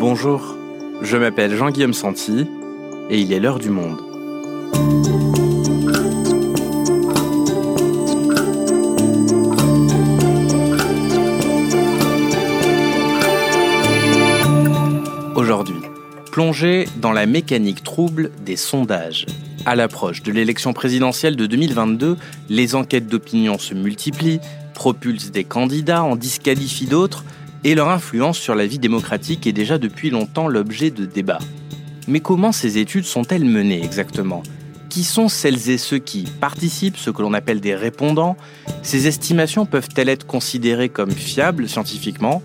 Bonjour, je m'appelle Jean-Guillaume Santi et il est l'heure du monde. Aujourd'hui, plongez dans la mécanique trouble des sondages. À l'approche de l'élection présidentielle de 2022, les enquêtes d'opinion se multiplient, propulsent des candidats, en disqualifient d'autres, et leur influence sur la vie démocratique est déjà depuis longtemps l'objet de débats. Mais comment ces études sont-elles menées exactement? Qui sont celles et ceux qui participent, ce que l'on appelle des répondants? Ces estimations peuvent-elles être considérées comme fiables scientifiquement?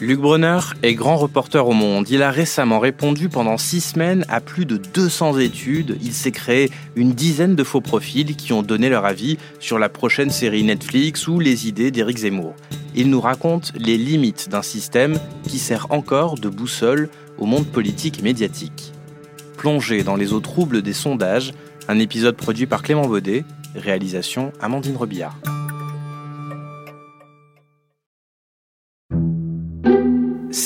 Luc Brunner est grand reporter au Monde. Il a récemment répondu pendant six semaines à plus de 200 études. Il s'est créé une dizaine de faux profils qui ont donné leur avis sur la prochaine série Netflix ou les idées d'Éric Zemmour. Il nous raconte les limites d'un système qui sert encore de boussole au monde politique et médiatique. Plongé dans les eaux troubles des sondages, un épisode produit par Clément Baudet, réalisation Amandine Robillard.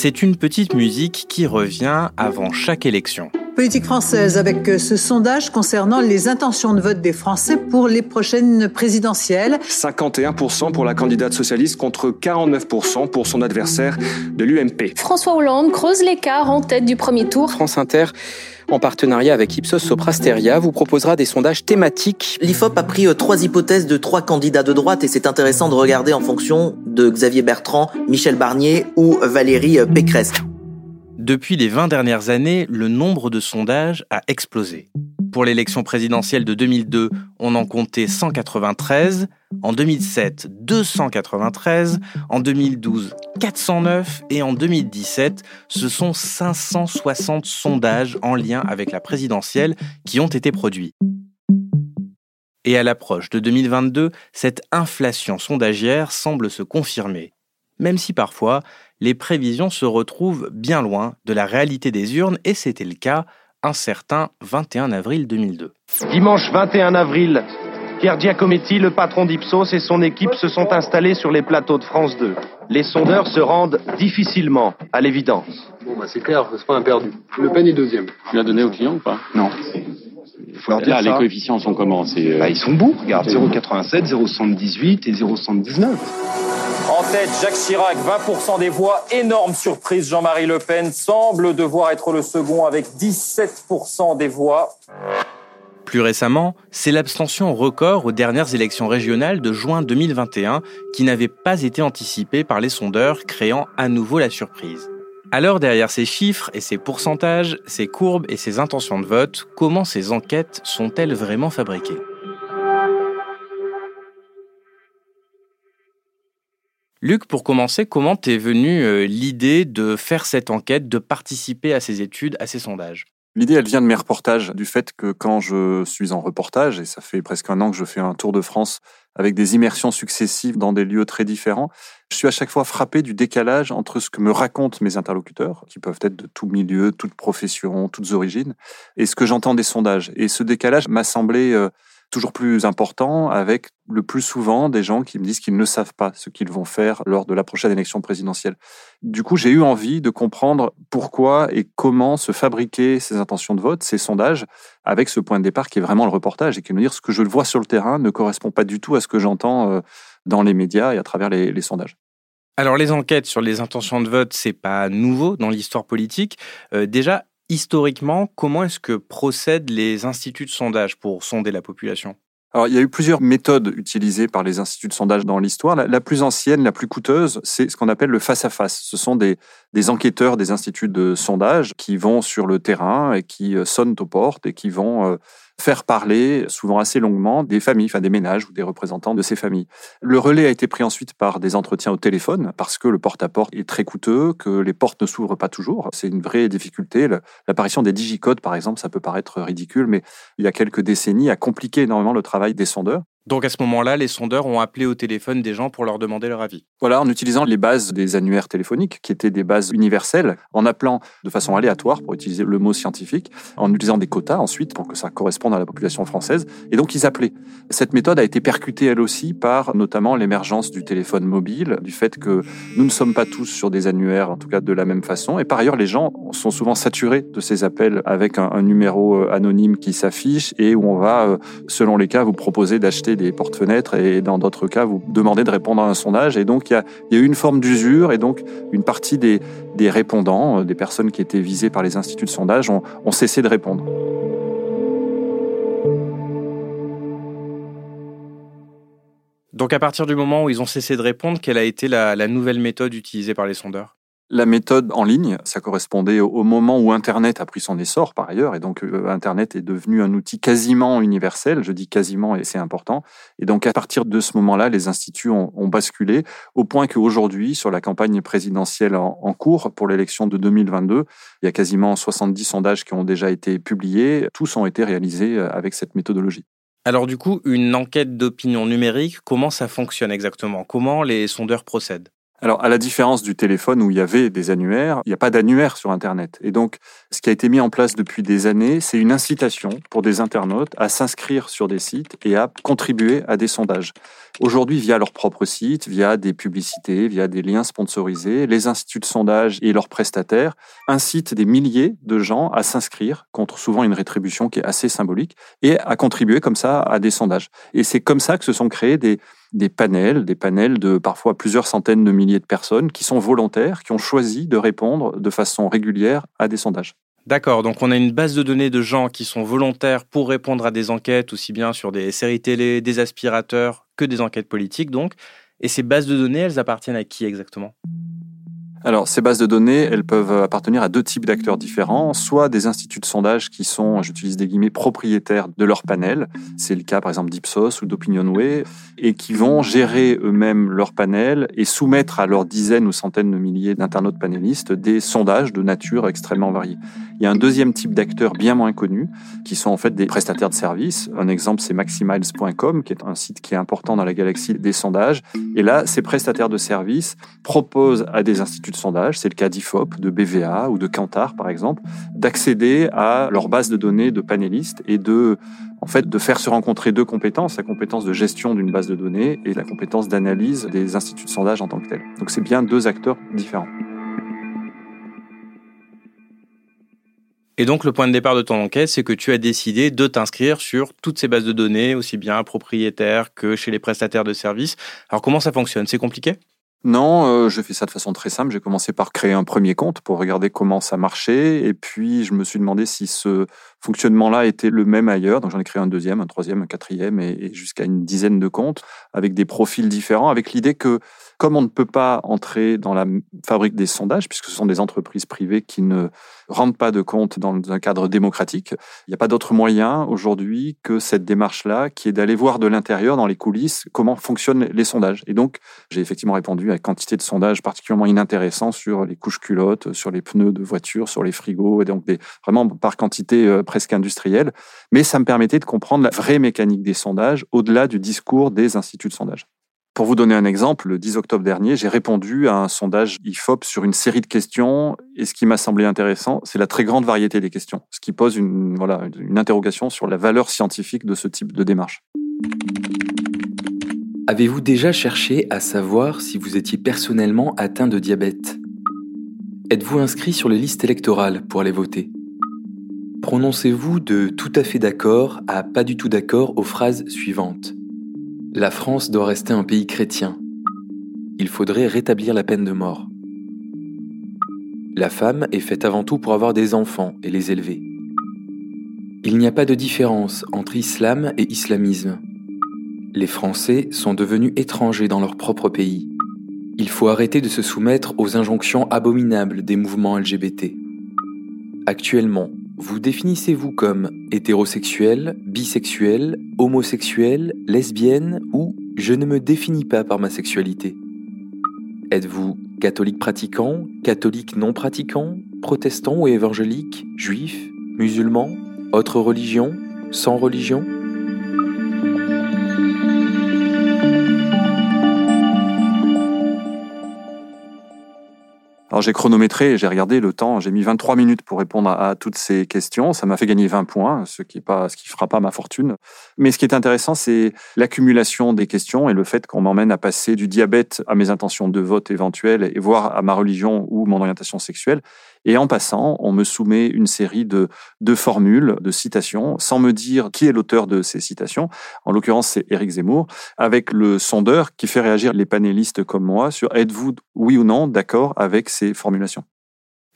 C'est une petite musique qui revient avant chaque élection. Politique française avec ce sondage concernant les intentions de vote des Français pour les prochaines présidentielles. 51% pour la candidate socialiste contre 49% pour son adversaire de l'UMP. François Hollande creuse l'écart en tête du premier tour. France Inter en partenariat avec Ipsos Soprasteria, vous proposera des sondages thématiques. L'IFOP a pris euh, trois hypothèses de trois candidats de droite et c'est intéressant de regarder en fonction de Xavier Bertrand, Michel Barnier ou Valérie euh, Pécresse. Depuis les 20 dernières années, le nombre de sondages a explosé. Pour l'élection présidentielle de 2002, on en comptait 193, en 2007 293, en 2012 409 et en 2017 ce sont 560 sondages en lien avec la présidentielle qui ont été produits. Et à l'approche de 2022, cette inflation sondagière semble se confirmer, même si parfois les prévisions se retrouvent bien loin de la réalité des urnes et c'était le cas un certain 21 avril 2002. Dimanche 21 avril, Pierre Giacometti, le patron d'Ipsos et son équipe se sont installés sur les plateaux de France 2. Les sondeurs se rendent difficilement à l'évidence. Bon, bah c'est clair, c'est pas un perdu. Le Pen est deuxième. Tu l'as donné au client ou pas? Non. Là, les coefficients sont comment C'est bah, Ils sont beaux, regarde. 0,87, 0,78 et 0,79. En tête, Jacques Chirac, 20% des voix. Énorme surprise, Jean-Marie Le Pen semble devoir être le second avec 17% des voix. Plus récemment, c'est l'abstention record aux dernières élections régionales de juin 2021 qui n'avait pas été anticipée par les sondeurs, créant à nouveau la surprise. Alors derrière ces chiffres et ces pourcentages, ces courbes et ces intentions de vote, comment ces enquêtes sont-elles vraiment fabriquées? Luc, pour commencer, comment t'es venue euh, l'idée de faire cette enquête, de participer à ces études, à ces sondages? L'idée, elle vient de mes reportages, du fait que quand je suis en reportage, et ça fait presque un an que je fais un tour de France avec des immersions successives dans des lieux très différents, je suis à chaque fois frappé du décalage entre ce que me racontent mes interlocuteurs, qui peuvent être de tout milieu, toute profession, toutes origines, et ce que j'entends des sondages. Et ce décalage m'a semblé euh, toujours plus important avec le plus souvent des gens qui me disent qu'ils ne savent pas ce qu'ils vont faire lors de la prochaine élection présidentielle. Du coup, j'ai eu envie de comprendre pourquoi et comment se fabriquer ces intentions de vote, ces sondages, avec ce point de départ qui est vraiment le reportage et qui est de dire ce que je vois sur le terrain ne correspond pas du tout à ce que j'entends euh, dans les médias et à travers les, sondages. Alors les enquêtes sur les intentions de vote, c'est pas nouveau dans l'histoire politique. Euh, déjà, historiquement, comment est-ce que procèdent les instituts de sondage pour sonder la population? Alors, il y a eu plusieurs méthodes utilisées par les instituts de sondage dans l'histoire. La, plus ancienne, la plus coûteuse, c'est ce qu'on appelle le face-à-face. Ce sont des, enquêteurs des instituts de sondage qui vont sur le terrain et qui euh, sonnent aux portes et qui vont euh, faire parler, souvent assez longuement, des familles, enfin des ménages ou des représentants de ces familles. Le relais a été pris ensuite par des entretiens au téléphone, parce que le porte-à-porte est très coûteux, que les portes ne s'ouvrent pas toujours. C'est une vraie difficulté. L'apparition des digicodes, par exemple, ça peut paraître ridicule, mais il y a quelques décennies, a compliqué énormément le travail des sondeurs. Donc à ce moment-là, les sondeurs ont appelé au téléphone des gens pour leur demander leur avis. Voilà, en utilisant les bases des annuaires téléphoniques, qui étaient des bases universelles, en appelant de façon aléatoire, pour utiliser le mot scientifique, en utilisant des quotas ensuite, pour que ça corresponde à la population française. Et donc ils appelaient. Cette méthode a été percutée elle aussi par notamment l'émergence du téléphone mobile, du fait que nous ne sommes pas tous sur des annuaires, en tout cas de la même façon. Et par ailleurs, les gens sont souvent saturés de ces appels avec un, numéro euh, anonyme qui s'affiche et où on va, euh, selon les cas, vous proposer d'acheter des porte-fenêtres et dans d'autres cas, vous demandez de répondre à un sondage. Et donc, il y a, y a eu une forme d'usure et donc une partie des, des répondants, euh, des personnes qui étaient visées par les instituts de sondage, ont, cessé de répondre. Donc à partir du moment où ils ont cessé de répondre, quelle a été la nouvelle méthode utilisée par les sondeurs? La méthode en ligne, ça correspondait au moment où Internet a pris son essor par ailleurs, et donc euh, Internet est devenu un outil quasiment universel, je dis quasiment et c'est important, et donc à partir de ce moment-là, les instituts ont, basculé au point qu'aujourd'hui, sur la campagne présidentielle en, en cours pour l'élection de 2022, il y a quasiment 70 sondages qui ont déjà été publiés, tous ont été réalisés euh, avec cette méthodologie. Alors du coup, une enquête d'opinion numérique, comment ça fonctionne exactement? Comment les sondeurs procèdent? Alors, à la différence du téléphone où il y avait des annuaires, il n'y a pas d'annuaire sur Internet. Et donc, ce qui a été mis en place depuis des années, c'est une incitation pour des internautes à s'inscrire sur des sites et à contribuer à des sondages. Aujourd'hui, via leur propre site, via des publicités, via des liens sponsorisés, les instituts de sondage et leurs prestataires incitent des milliers de gens à s'inscrire contre souvent une rétribution qui est assez symbolique et à contribuer comme ça à des sondages. Et c'est comme ça que se sont créés des, des panels, des panels de parfois plusieurs centaines de milliers de personnes qui sont volontaires, qui ont choisi de répondre de façon régulière à des sondages. D'accord, donc on a une base de données de gens qui sont volontaires pour répondre à des enquêtes, aussi bien sur des séries télé, des aspirateurs, que des enquêtes politiques, donc. Et ces bases de données, elles appartiennent à qui exactement? Alors, ces bases de données, elles peuvent appartenir à deux types d'acteurs différents, soit des instituts de sondage qui sont, j'utilise des guillemets, propriétaires de leur panel. C'est le cas, par exemple, d'Ipsos ou d'Opinionway, et qui vont gérer eux-mêmes leur panel et soumettre à leurs dizaines ou centaines de milliers d'internautes panélistes des sondages de nature extrêmement variée. Il y a un deuxième type d'acteurs bien moins connus, qui sont en fait des prestataires de services. Un exemple, c'est maximiles.com, qui est un site qui est important dans la galaxie des sondages. Et là, ces prestataires de services proposent à des instituts de sondage, c'est le cas d'IFOP, de BVA ou de Kantar par exemple, d'accéder à leur base de données de panélistes et de, en fait, de faire se rencontrer deux compétences, la compétence de gestion d'une base de données et la compétence d'analyse des instituts de sondage en tant que tels. Donc c'est bien deux acteurs différents. Et donc, le point de départ de ton enquête, c'est que tu as décidé de t'inscrire sur toutes ces bases de données, aussi bien propriétaires que chez les prestataires de services. Alors, comment ça fonctionne? C'est compliqué? Non, euh, je fais ça de façon très simple. J'ai commencé par créer un premier compte pour regarder comment ça marchait. Et puis, je me suis demandé si ce fonctionnement-là était le même ailleurs. Donc, j'en ai créé un deuxième, un troisième, un quatrième et, et jusqu'à une dizaine de comptes avec des profils différents, avec l'idée que comme on ne peut pas entrer dans la fabrique des sondages, puisque ce sont des entreprises privées qui ne rendent pas de compte dans un cadre démocratique, il n'y a pas d'autre moyen aujourd'hui que cette démarche-là, qui est d'aller voir de l'intérieur, dans les coulisses, comment fonctionnent les sondages. Et donc, j'ai effectivement répondu à une quantité de sondages particulièrement inintéressants sur les couches culottes, sur les pneus de voitures, sur les frigos, et donc vraiment par quantité euh, presque industrielle. Mais ça me permettait de comprendre la vraie mécanique des sondages au-delà du discours des instituts de sondage. Pour vous donner un exemple, le 10 octobre dernier, j'ai répondu à un sondage IFOP sur une série de questions. Et ce qui m'a semblé intéressant, c'est la très grande variété des questions, ce qui pose une, une interrogation sur la valeur scientifique de ce type de démarche. Avez-vous déjà cherché à savoir si vous étiez personnellement atteint de diabète? Êtes-vous inscrit sur les listes électorales pour aller voter? Prononcez-vous de tout à fait d'accord à pas du tout d'accord aux phrases suivantes. La France doit rester un pays chrétien. Il faudrait rétablir la peine de mort. La femme est faite avant tout pour avoir des enfants et les élever. Il n'y a pas de différence entre islam et islamisme. Les Français sont devenus étrangers dans leur propre pays. Il faut arrêter de se soumettre aux injonctions abominables des mouvements LGBT. Actuellement, vous définissez-vous comme hétérosexuel, bisexuel, homosexuel, lesbienne ou je ne me définis pas par ma sexualité? Êtes-vous catholique pratiquant, catholique non pratiquant, protestant ou évangélique, juif, musulman, autre religion, sans religion? J'ai chronométré, j'ai regardé le temps, j'ai mis 23 minutes pour répondre à, toutes ces questions. Ça m'a fait gagner 20 points, ce qui qui fera pas ma fortune. Mais ce qui est intéressant, c'est l'accumulation des questions et le fait qu'on m'emmène à passer du diabète à mes intentions de vote éventuelles et voire à ma religion ou mon orientation sexuelle. Et en passant, on me soumet une série de, de formules, de citations, sans me dire qui est l'auteur de ces citations. En l'occurrence, c'est Éric Zemmour, avec le sondeur qui fait réagir les panélistes comme moi sur êtes-vous oui ou non d'accord avec ces formulations.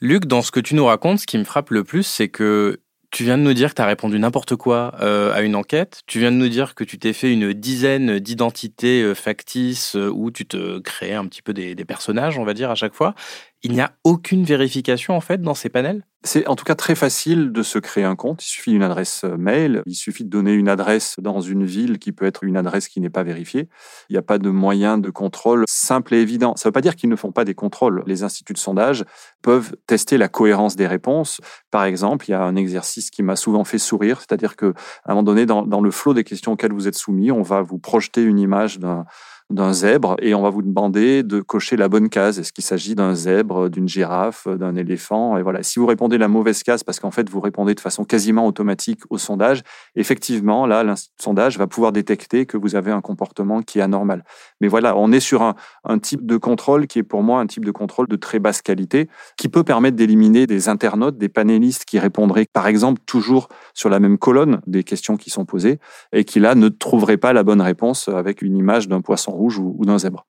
Luc, dans ce que tu nous racontes, ce qui me frappe le plus, c'est que tu viens de nous dire que tu as répondu n'importe quoi euh, à une enquête. Tu viens de nous dire que tu t'es fait une dizaine d'identités euh, factices euh, où tu te crées un petit peu des, des personnages, on va dire, à chaque fois. Il n'y a aucune vérification en fait dans ces panels? C'est en tout cas très facile de se créer un compte. Il suffit d'une adresse euh, mail, il suffit de donner une adresse dans une ville qui peut être une adresse qui n'est pas vérifiée. Il n'y a pas de moyen de contrôle simple et évident. Ça ne veut pas dire qu'ils ne font pas des contrôles. Les instituts de sondage peuvent tester la cohérence des réponses. Par exemple, il y a un exercice qui m'a souvent fait sourire, c'est-à-dire que à un moment donné, dans, dans le flot des questions auxquelles vous êtes soumis, on va vous projeter une image d'un d'un zèbre et on va vous demander de cocher la bonne case. Est-ce qu'il s'agit d'un zèbre, d'une girafe, d'un éléphant? Et voilà. Si vous répondez la mauvaise case parce qu'en fait vous répondez de façon quasiment automatique au sondage, effectivement là le sondage va pouvoir détecter que vous avez un comportement qui est anormal. Mais voilà, on est sur un, un type de contrôle qui est pour moi un type de contrôle de très basse qualité qui peut permettre d'éliminer des internautes, des panélistes qui répondraient par exemple toujours sur la même colonne des questions qui sont posées et qui là ne trouveraient pas la bonne réponse avec une image d'un poisson rouge ou, d'un zèbre.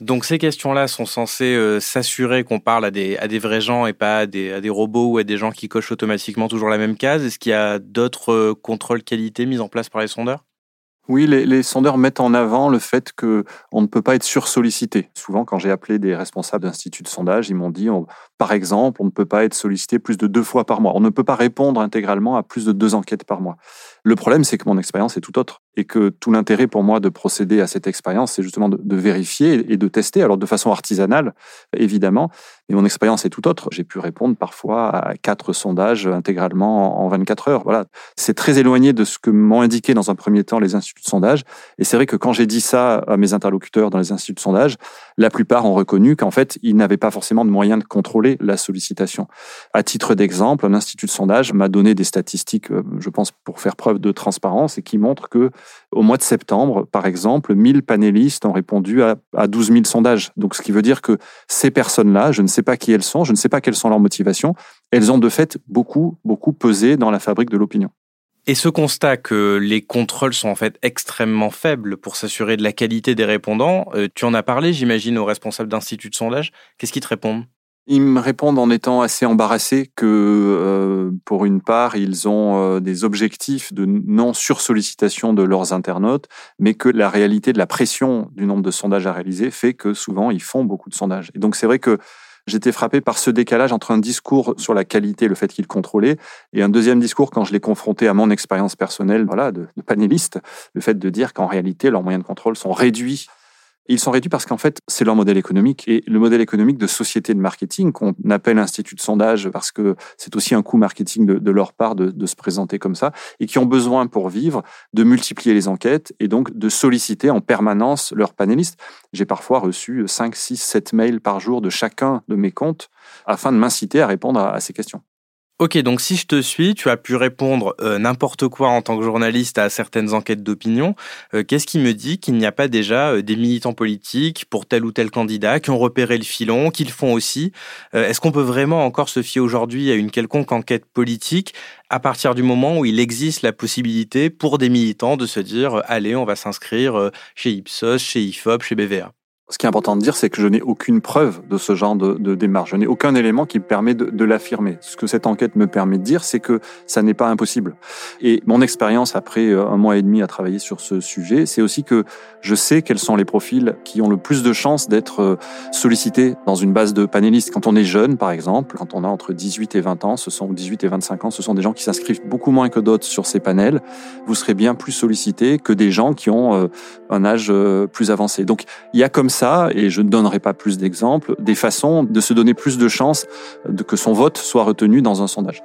Donc ces questions-là sont censées euh, s'assurer qu'on parle à des, à des vrais gens et pas à des, à des robots ou à des gens qui cochent automatiquement toujours la même case. Est-ce qu'il y a d'autres euh, contrôles qualité mis en place par les sondeurs? Oui, les, sondeurs mettent en avant le fait que on ne peut pas être sursollicité. Souvent, quand j'ai appelé des responsables d'instituts de sondage, ils m'ont dit, par exemple, on ne peut pas être sollicité plus de deux fois par mois. On ne peut pas répondre intégralement à plus de deux enquêtes par mois. Le problème, c'est que mon expérience est tout autre et que tout l'intérêt pour moi de procéder à cette expérience, c'est justement de, vérifier et de tester, alors de façon artisanale, évidemment, mais mon expérience est tout autre. J'ai pu répondre parfois à quatre sondages intégralement en 24 heures. Voilà. C'est très éloigné de ce que m'ont indiqué dans un premier temps les instituts de sondage. Et c'est vrai que quand j'ai dit ça à mes interlocuteurs dans les instituts de sondage, la plupart ont reconnu qu'en fait, ils n'avaient pas forcément de moyens de contrôler la sollicitation. À titre d'exemple, un institut de sondage m'a donné des statistiques, euh, je pense, pour faire preuve de transparence et qui montrent que au mois de septembre, par exemple, 1000 panélistes ont répondu à, à 12 000 sondages. Donc, ce qui veut dire que ces personnes-là, je ne sais pas qui elles sont, je ne sais pas quelles sont leurs motivations, elles ont de fait beaucoup, beaucoup pesé dans la fabrique de l'opinion. Et ce constat que les contrôles sont en fait extrêmement faibles pour s'assurer de la qualité des répondants, euh, tu en as parlé, j'imagine, aux responsables d'instituts de sondage. Qu'est-ce qu'ils te répondent ils me répondent en étant assez embarrassés que, euh, pour une part, ils ont euh, des objectifs de non-sursollicitation de leurs internautes, mais que la réalité de la pression du nombre de sondages à réaliser fait que souvent, ils font beaucoup de sondages. Et donc, c'est vrai que j'étais frappé par ce décalage entre un discours sur la qualité, le fait qu'ils contrôlaient, et un deuxième discours quand je l'ai confronté à mon expérience personnelle, voilà, de, de panéliste, le fait de dire qu'en réalité, leurs moyens de contrôle sont réduits ils sont réduits parce qu'en fait, c'est leur modèle économique. Et le modèle économique de société de marketing, qu'on appelle institut de sondage parce que c'est aussi un coût marketing de, leur part de, se présenter comme ça, et qui ont besoin pour vivre de multiplier les enquêtes et donc de solliciter en permanence leurs panélistes. J'ai parfois reçu 5, 6, 7 mails par jour de chacun de mes comptes afin de m'inciter à répondre à ces questions. Ok, donc si je te suis, tu as pu répondre euh, n'importe quoi en tant que journaliste à certaines enquêtes d'opinion. Euh, qu'est-ce qui me dit qu'il n'y a pas déjà euh, des militants politiques pour tel ou tel candidat qui ont repéré le filon, qu'ils font aussi? Est-ce qu'on peut vraiment encore se fier aujourd'hui à une quelconque enquête politique à partir du moment où il existe la possibilité pour des militants de se dire allez, on va s'inscrire chez Ipsos, chez IFOP, chez BVA ce qui est important de dire, c'est que je n'ai aucune preuve de ce genre de, démarche. Je n'ai aucun élément qui me permet de, l'affirmer. Ce que cette enquête me permet de dire, c'est que ça n'est pas impossible. Et mon expérience après euh, un mois et demi à travailler sur ce sujet, c'est aussi que je sais quels sont les profils qui ont le plus de chances d'être euh, sollicités dans une base de panélistes. Quand on est jeune, par exemple, quand on a entre 18 et 20 ans, ce sont 18 et 25 ans, ce sont des gens qui s'inscrivent beaucoup moins que d'autres sur ces panels. Vous serez bien plus sollicité que des gens qui ont euh, un âge plus avancé. Donc, il y a comme et je ne donnerai pas plus d'exemples, des façons de se donner plus de chances de que son vote soit retenu dans un sondage.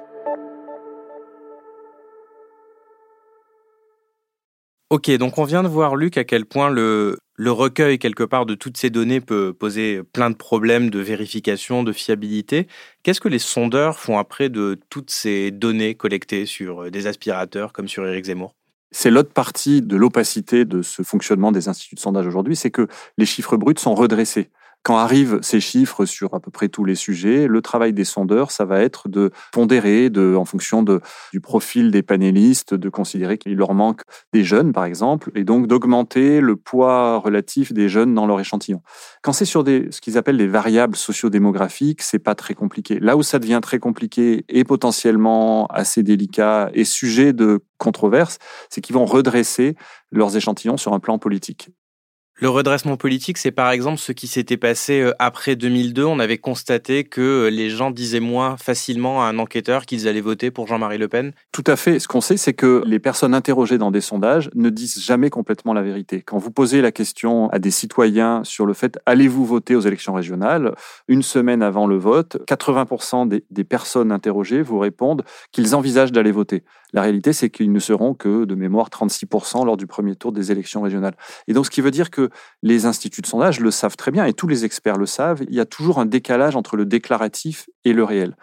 Ok, donc on vient de voir, Luc, à quel point le, le recueil quelque part de toutes ces données peut poser plein de problèmes de vérification, de fiabilité. Qu'est-ce que les sondeurs font après de toutes ces données collectées sur des aspirateurs comme sur Éric Zemmour? C'est l'autre partie de l'opacité de ce fonctionnement des instituts de sondage aujourd'hui, c'est que les chiffres bruts sont redressés. Quand arrivent ces chiffres sur à peu près tous les sujets, le travail des sondeurs, ça va être de pondérer, en fonction du profil des panélistes, de considérer qu'il leur manque des jeunes, par exemple, et donc d'augmenter le poids relatif des jeunes dans leur échantillon. Quand c'est sur ce qu'ils appellent des variables sociodémographiques, c'est pas très compliqué. Là où ça devient très compliqué et potentiellement assez délicat et sujet de controverse, c'est qu'ils vont redresser leurs échantillons sur un plan politique. Le redressement politique, c'est par exemple ce qui s'était passé euh, après 2002. On avait constaté que euh, les gens disaient moins facilement à un enquêteur qu'ils allaient voter pour Jean-Marie Le Pen. Tout à fait. Ce qu'on sait, c'est que les personnes interrogées dans des sondages ne disent jamais complètement la vérité. Quand vous posez la question à des citoyens sur le fait allez-vous voter aux élections régionales, une semaine avant le vote, 80% des, des personnes interrogées vous répondent qu'ils envisagent d'aller voter. La réalité, c'est qu'ils ne seront que de mémoire 36% lors du premier tour des élections régionales. Et donc, ce qui veut dire que les instituts de sondage le savent très bien, et tous les experts le savent, il y a toujours un décalage entre le déclaratif et le réel.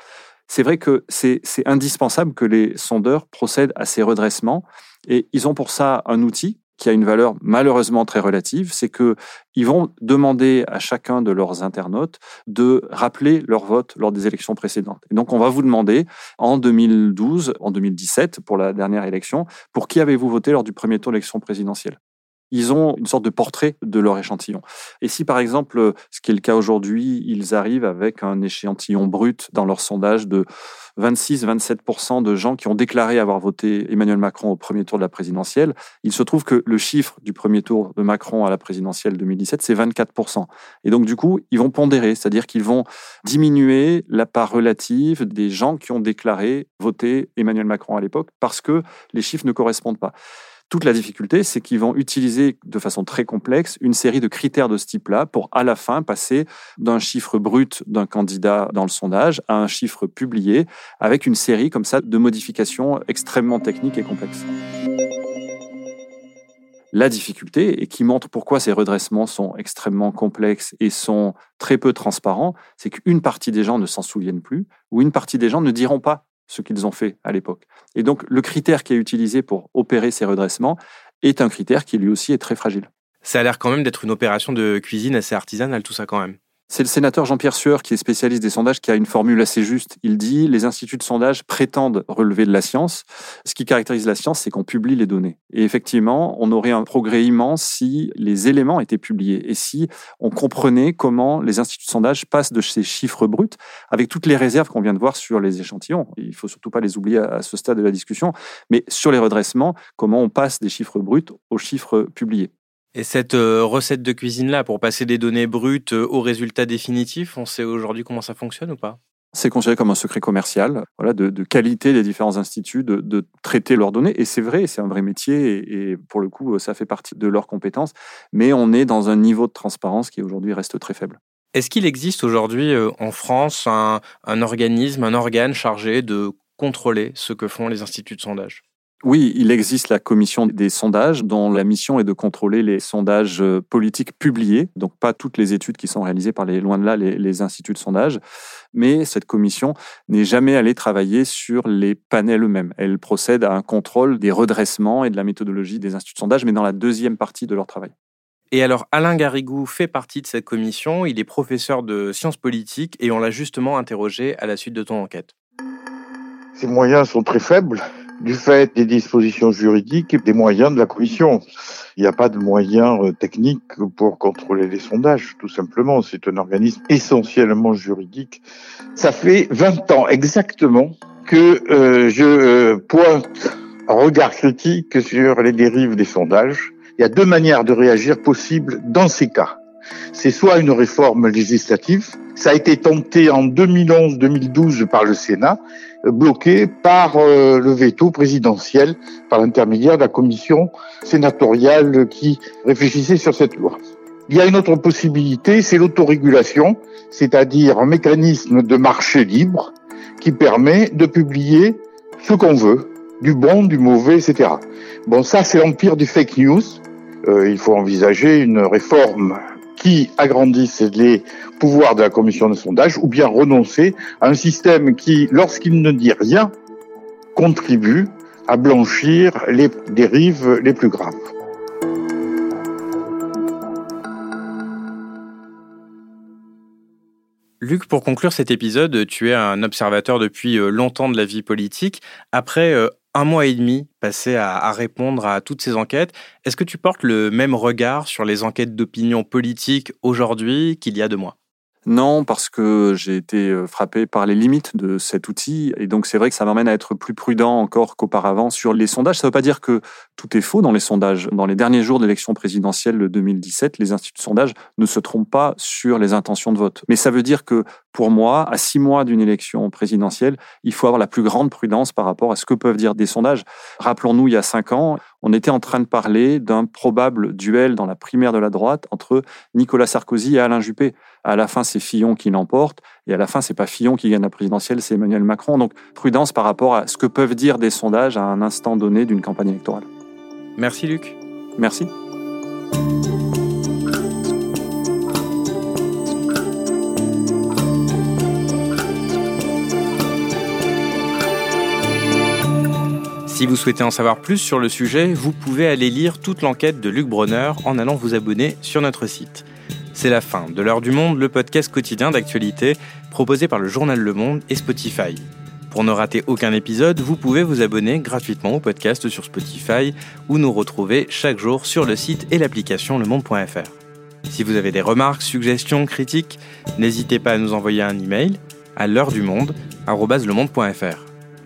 C'est vrai que c'est indispensable que les sondeurs procèdent à ces redressements, et ils ont pour ça un outil qui a une valeur malheureusement très relative, c'est que ils vont demander à chacun de leurs internautes de rappeler leur vote lors des élections précédentes. Et donc on va vous demander en 2012, en 2017 pour la dernière élection, pour qui avez-vous voté lors du premier tour de l'élection présidentielle ils ont une sorte de portrait de leur échantillon. Et si par exemple, ce qui est le cas aujourd'hui, ils arrivent avec un échantillon brut dans leur sondage de 26-27% de gens qui ont déclaré avoir voté Emmanuel Macron au premier tour de la présidentielle, il se trouve que le chiffre du premier tour de Macron à la présidentielle 2017, c'est 24%. Et donc du coup, ils vont pondérer, c'est-à-dire qu'ils vont diminuer la part relative des gens qui ont déclaré voter Emmanuel Macron à l'époque parce que les chiffres ne correspondent pas. Toute la difficulté, c'est qu'ils vont utiliser de façon très complexe une série de critères de ce type-là pour à la fin passer d'un chiffre brut d'un candidat dans le sondage à un chiffre publié avec une série comme ça de modifications extrêmement techniques et complexes. La difficulté, et qui montre pourquoi ces redressements sont extrêmement complexes et sont très peu transparents, c'est qu'une partie des gens ne s'en souviennent plus, ou une partie des gens ne diront pas ce qu'ils ont fait à l'époque. Et donc, le critère qui est utilisé pour opérer ces redressements est un critère qui lui aussi est très fragile. Ça a l'air quand même d'être une opération de cuisine assez artisanale, tout ça quand même. C'est le sénateur Jean-Pierre Sueur, qui est spécialiste des sondages, qui a une formule assez juste. Il dit les instituts de sondage prétendent relever de la science. Ce qui caractérise la science, c'est qu'on publie les données. Et effectivement, on aurait un progrès immense si les éléments étaient publiés et si on comprenait comment les instituts de sondage passent de ces chiffres bruts, avec toutes les réserves qu'on vient de voir sur les échantillons. Il faut surtout pas les oublier à ce stade de la discussion, mais sur les redressements, comment on passe des chiffres bruts aux chiffres publiés. Et cette euh, recette de cuisine-là, pour passer des données brutes euh, au résultat définitif, on sait aujourd'hui comment ça fonctionne ou pas? C'est considéré comme un secret commercial, voilà, de, qualité des différents instituts, de, traiter leurs données. Et c'est vrai, c'est un vrai métier, et, pour le coup, ça fait partie de leurs compétences. Mais on est dans un niveau de transparence qui aujourd'hui reste très faible. Est-ce qu'il existe aujourd'hui euh, en France un organisme, un organe chargé de contrôler ce que font les instituts de sondage? Oui, il existe la commission des sondages dont la mission est de contrôler les sondages euh, politiques publiés, donc pas toutes les études qui sont réalisées par les loin de là les, instituts de sondage, mais cette commission n'est jamais allée travailler sur les panels eux-mêmes. Elle procède à un contrôle des redressements et de la méthodologie des instituts de sondage, mais dans la deuxième partie de leur travail. Et alors, Alain Garrigou fait partie de cette commission. Il est professeur de sciences politiques et on l'a justement interrogé à la suite de ton enquête. Ces moyens sont très faibles du fait des dispositions juridiques et des moyens de la commission. Il n'y a pas de moyens euh, techniques pour contrôler les sondages, tout simplement. C'est un organisme essentiellement juridique. Ça fait 20 ans exactement que euh, je euh, pointe un regard critique sur les dérives des sondages. Il y a deux manières de réagir possibles dans ces cas. C'est soit une réforme législative, ça a été tenté en 2011-2012 par le Sénat, bloqué par euh, le veto présidentiel, par l'intermédiaire de la commission sénatoriale qui réfléchissait sur cette loi. Il y a une autre possibilité, c'est l'autorégulation, c'est-à-dire un mécanisme de marché libre qui permet de publier ce qu'on veut, du bon, du mauvais, etc. Bon, ça c'est l'empire du fake news. euh, il faut envisager une réforme qui agrandisse les pouvoirs de la commission de sondage ou bien renoncer à un système qui, lorsqu'il ne dit rien, contribue à blanchir les dérives les plus graves. Luc, pour conclure cet épisode, tu es un observateur depuis euh, longtemps de la vie politique. Après euh, un mois et demi passé à, répondre à toutes ces enquêtes, est-ce que tu portes le même regard sur les enquêtes d'opinion politique aujourd'hui qu'il y a deux mois? Non, parce que j'ai été euh, frappé par les limites de cet outil. Et donc, c'est vrai que ça m'amène à être plus prudent encore qu'auparavant sur les sondages. Ça ne veut pas dire que tout est faux dans les sondages. Dans les derniers jours de l'élection présidentielle de 2017, les instituts de sondage ne se trompent pas sur les intentions de vote. Mais ça veut dire que, pour moi, à six mois d'une élection présidentielle, il faut avoir la plus grande prudence par rapport à ce que peuvent dire des sondages. Rappelons-nous, il y a cinq ans, on était en train de parler d'un probable duel dans la primaire de la droite entre Nicolas Sarkozy et Alain Juppé. À la fin, c'est Fillon qui l'emporte, et à la fin, c'est pas Fillon qui gagne la présidentielle, c'est Emmanuel Macron. Donc, prudence par rapport à ce que peuvent dire des sondages à un instant donné d'une campagne électorale. Merci Luc. Merci. Si vous souhaitez en savoir plus sur le sujet, vous pouvez aller lire toute l'enquête de Luc Bronner en allant vous abonner sur notre site. C'est la fin de l'heure du monde, le podcast quotidien d'actualité proposé par le journal Le Monde et Spotify. Pour ne rater aucun épisode, vous pouvez vous abonner gratuitement au podcast sur Spotify ou nous retrouver chaque jour sur le site et l'application lemonde.fr. Si vous avez des remarques, suggestions, critiques, n'hésitez pas à nous envoyer un email à l'heure du monde @lemonde.fr.